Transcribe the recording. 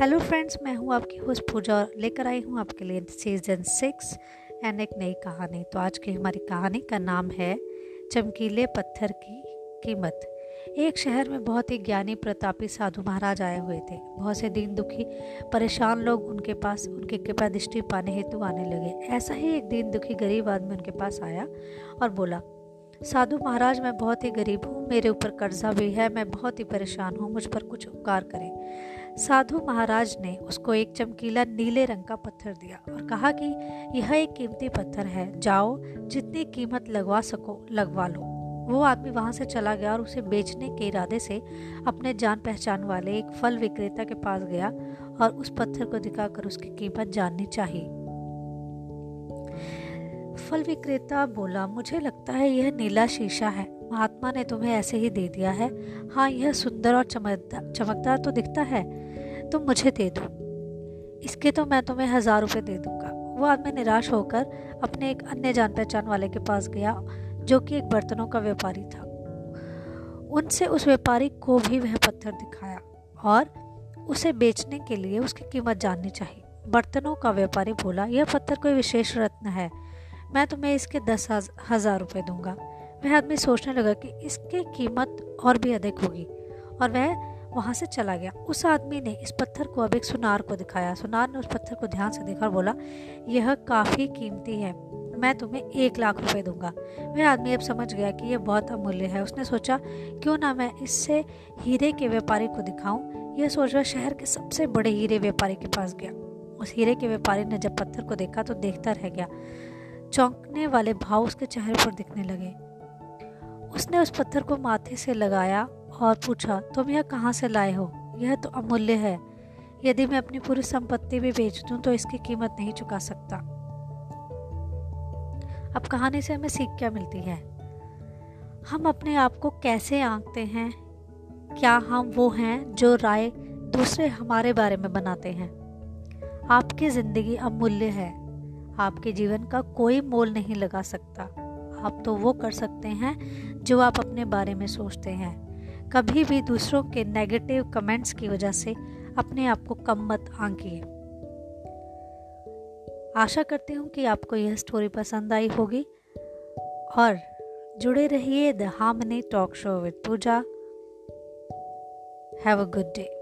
Hello friends मैं हूँ आपकी होस्ट पूजा और लेकर आई हूँ आपके लिए सीज़न सिक्स एंड एक नई कहानी। तो आज की हमारी कहानी का नाम है चमकीले पत्थर की कीमत। एक शहर में बहुत ही ज्ञानी प्रतापी साधु महाराज आए हुए थे। बहुत से दीन दुखी, परेशान लोग उनके पास उनके कृपा दृष्टि पाने हेतु आने लगे। ऐसा ही एक दीन दुखी गरीब आदमी उनके पास आया और बोला, साधु महाराज, मैं बहुत ही गरीब हूँ, मेरे ऊपर कर्जा भी है, मैं बहुत ही परेशान हूँ, मुझ पर कुछ उपकार करें। साधु महाराज ने उसको एक चमकीला नीले रंग का पत्थर दिया और कहा कि यह एक कीमती पत्थर है। जाओ, जितनी कीमत लगवा सको, लगवा लो। वो आदमी वहाँ से चला गया और उसे बेचने के इरादे से अपने जान पहचान वाले एक फल विक्रेता के पास गया और उस पत्थर को दिखाकर उसकी कीमत जाननी चाहिए। फल विक्रेता बोला, मुझे लगता है यह नीला शीशा है। महात्मा ने तुम्हें ऐसे ही दे दिया है। हाँ यह सुंदर और चमकदार चमकदार तो दिखता है। तुम मुझे दे दो। इसके तो मैं तुम्हें हज़ार रुपये दे दूँगा वो आदमी निराश होकर अपने एक अन्य जान पहचान वाले के पास गया, जो कि एक बर्तनों का व्यापारी था। उनसे उस व्यापारी को भी वह पत्थर दिखाया और उसे बेचने के लिए उसकी कीमत जाननी चाहिए। बर्तनों का व्यापारी बोला, यह पत्थर कोई विशेष रत्न है। मैं तुम्हें इसके दस हज़ार रुपये दूँगा। वह आदमी सोचने लगा कि इसकी कीमत और भी अधिक होगी और वह वहाँ से चला गया। उस आदमी ने इस पत्थर को अब एक सुनार को दिखाया। सुनार ने उस पत्थर को ध्यान से देखा और बोला, यह काफ़ी कीमती है। मैं तुम्हें एक लाख रुपए दूँगा। वह आदमी अब समझ गया कि यह बहुत अमूल्य है। उसने सोचा, क्यों ना मैं इससे हीरे के व्यापारी को दिखाऊँ? यह सोच वह शहर के सबसे बड़े हीरे व्यापारी के पास गया। उस हीरे के व्यापारी ने जब पत्थर को देखा तो देखता रह गया। चौंकने वाले भाव उसके चेहरे पर दिखने लगे। उसने उस पत्थर को माथे से लगाया और पूछा, तुम यह कहाँ से लाए हो? यह तो अमूल्य है। यदि मैं अपनी पूरी संपत्ति भी बेच दूँ तो इसकी कीमत नहीं चुका सकता। अब कहानी से हमें सीख क्या मिलती है? हम अपने आप को कैसे आंकते हैं? क्या हम वो हैं जो राय दूसरे हमारे बारे में बनाते हैं? आपकी ज़िंदगी अमूल्य है। आपके जीवन का कोई मोल नहीं लगा सकता। आप तो वो कर सकते हैं जो आप अपने बारे में सोचते हैं। कभी भी दूसरों के नेगेटिव कमेंट्स की वजह से अपने आप को कम मत आंकिए। आशा करती हूँ कि आपको यह स्टोरी पसंद आई होगी। और जुड़े रहिए the harmony talk show with Pooja have a good day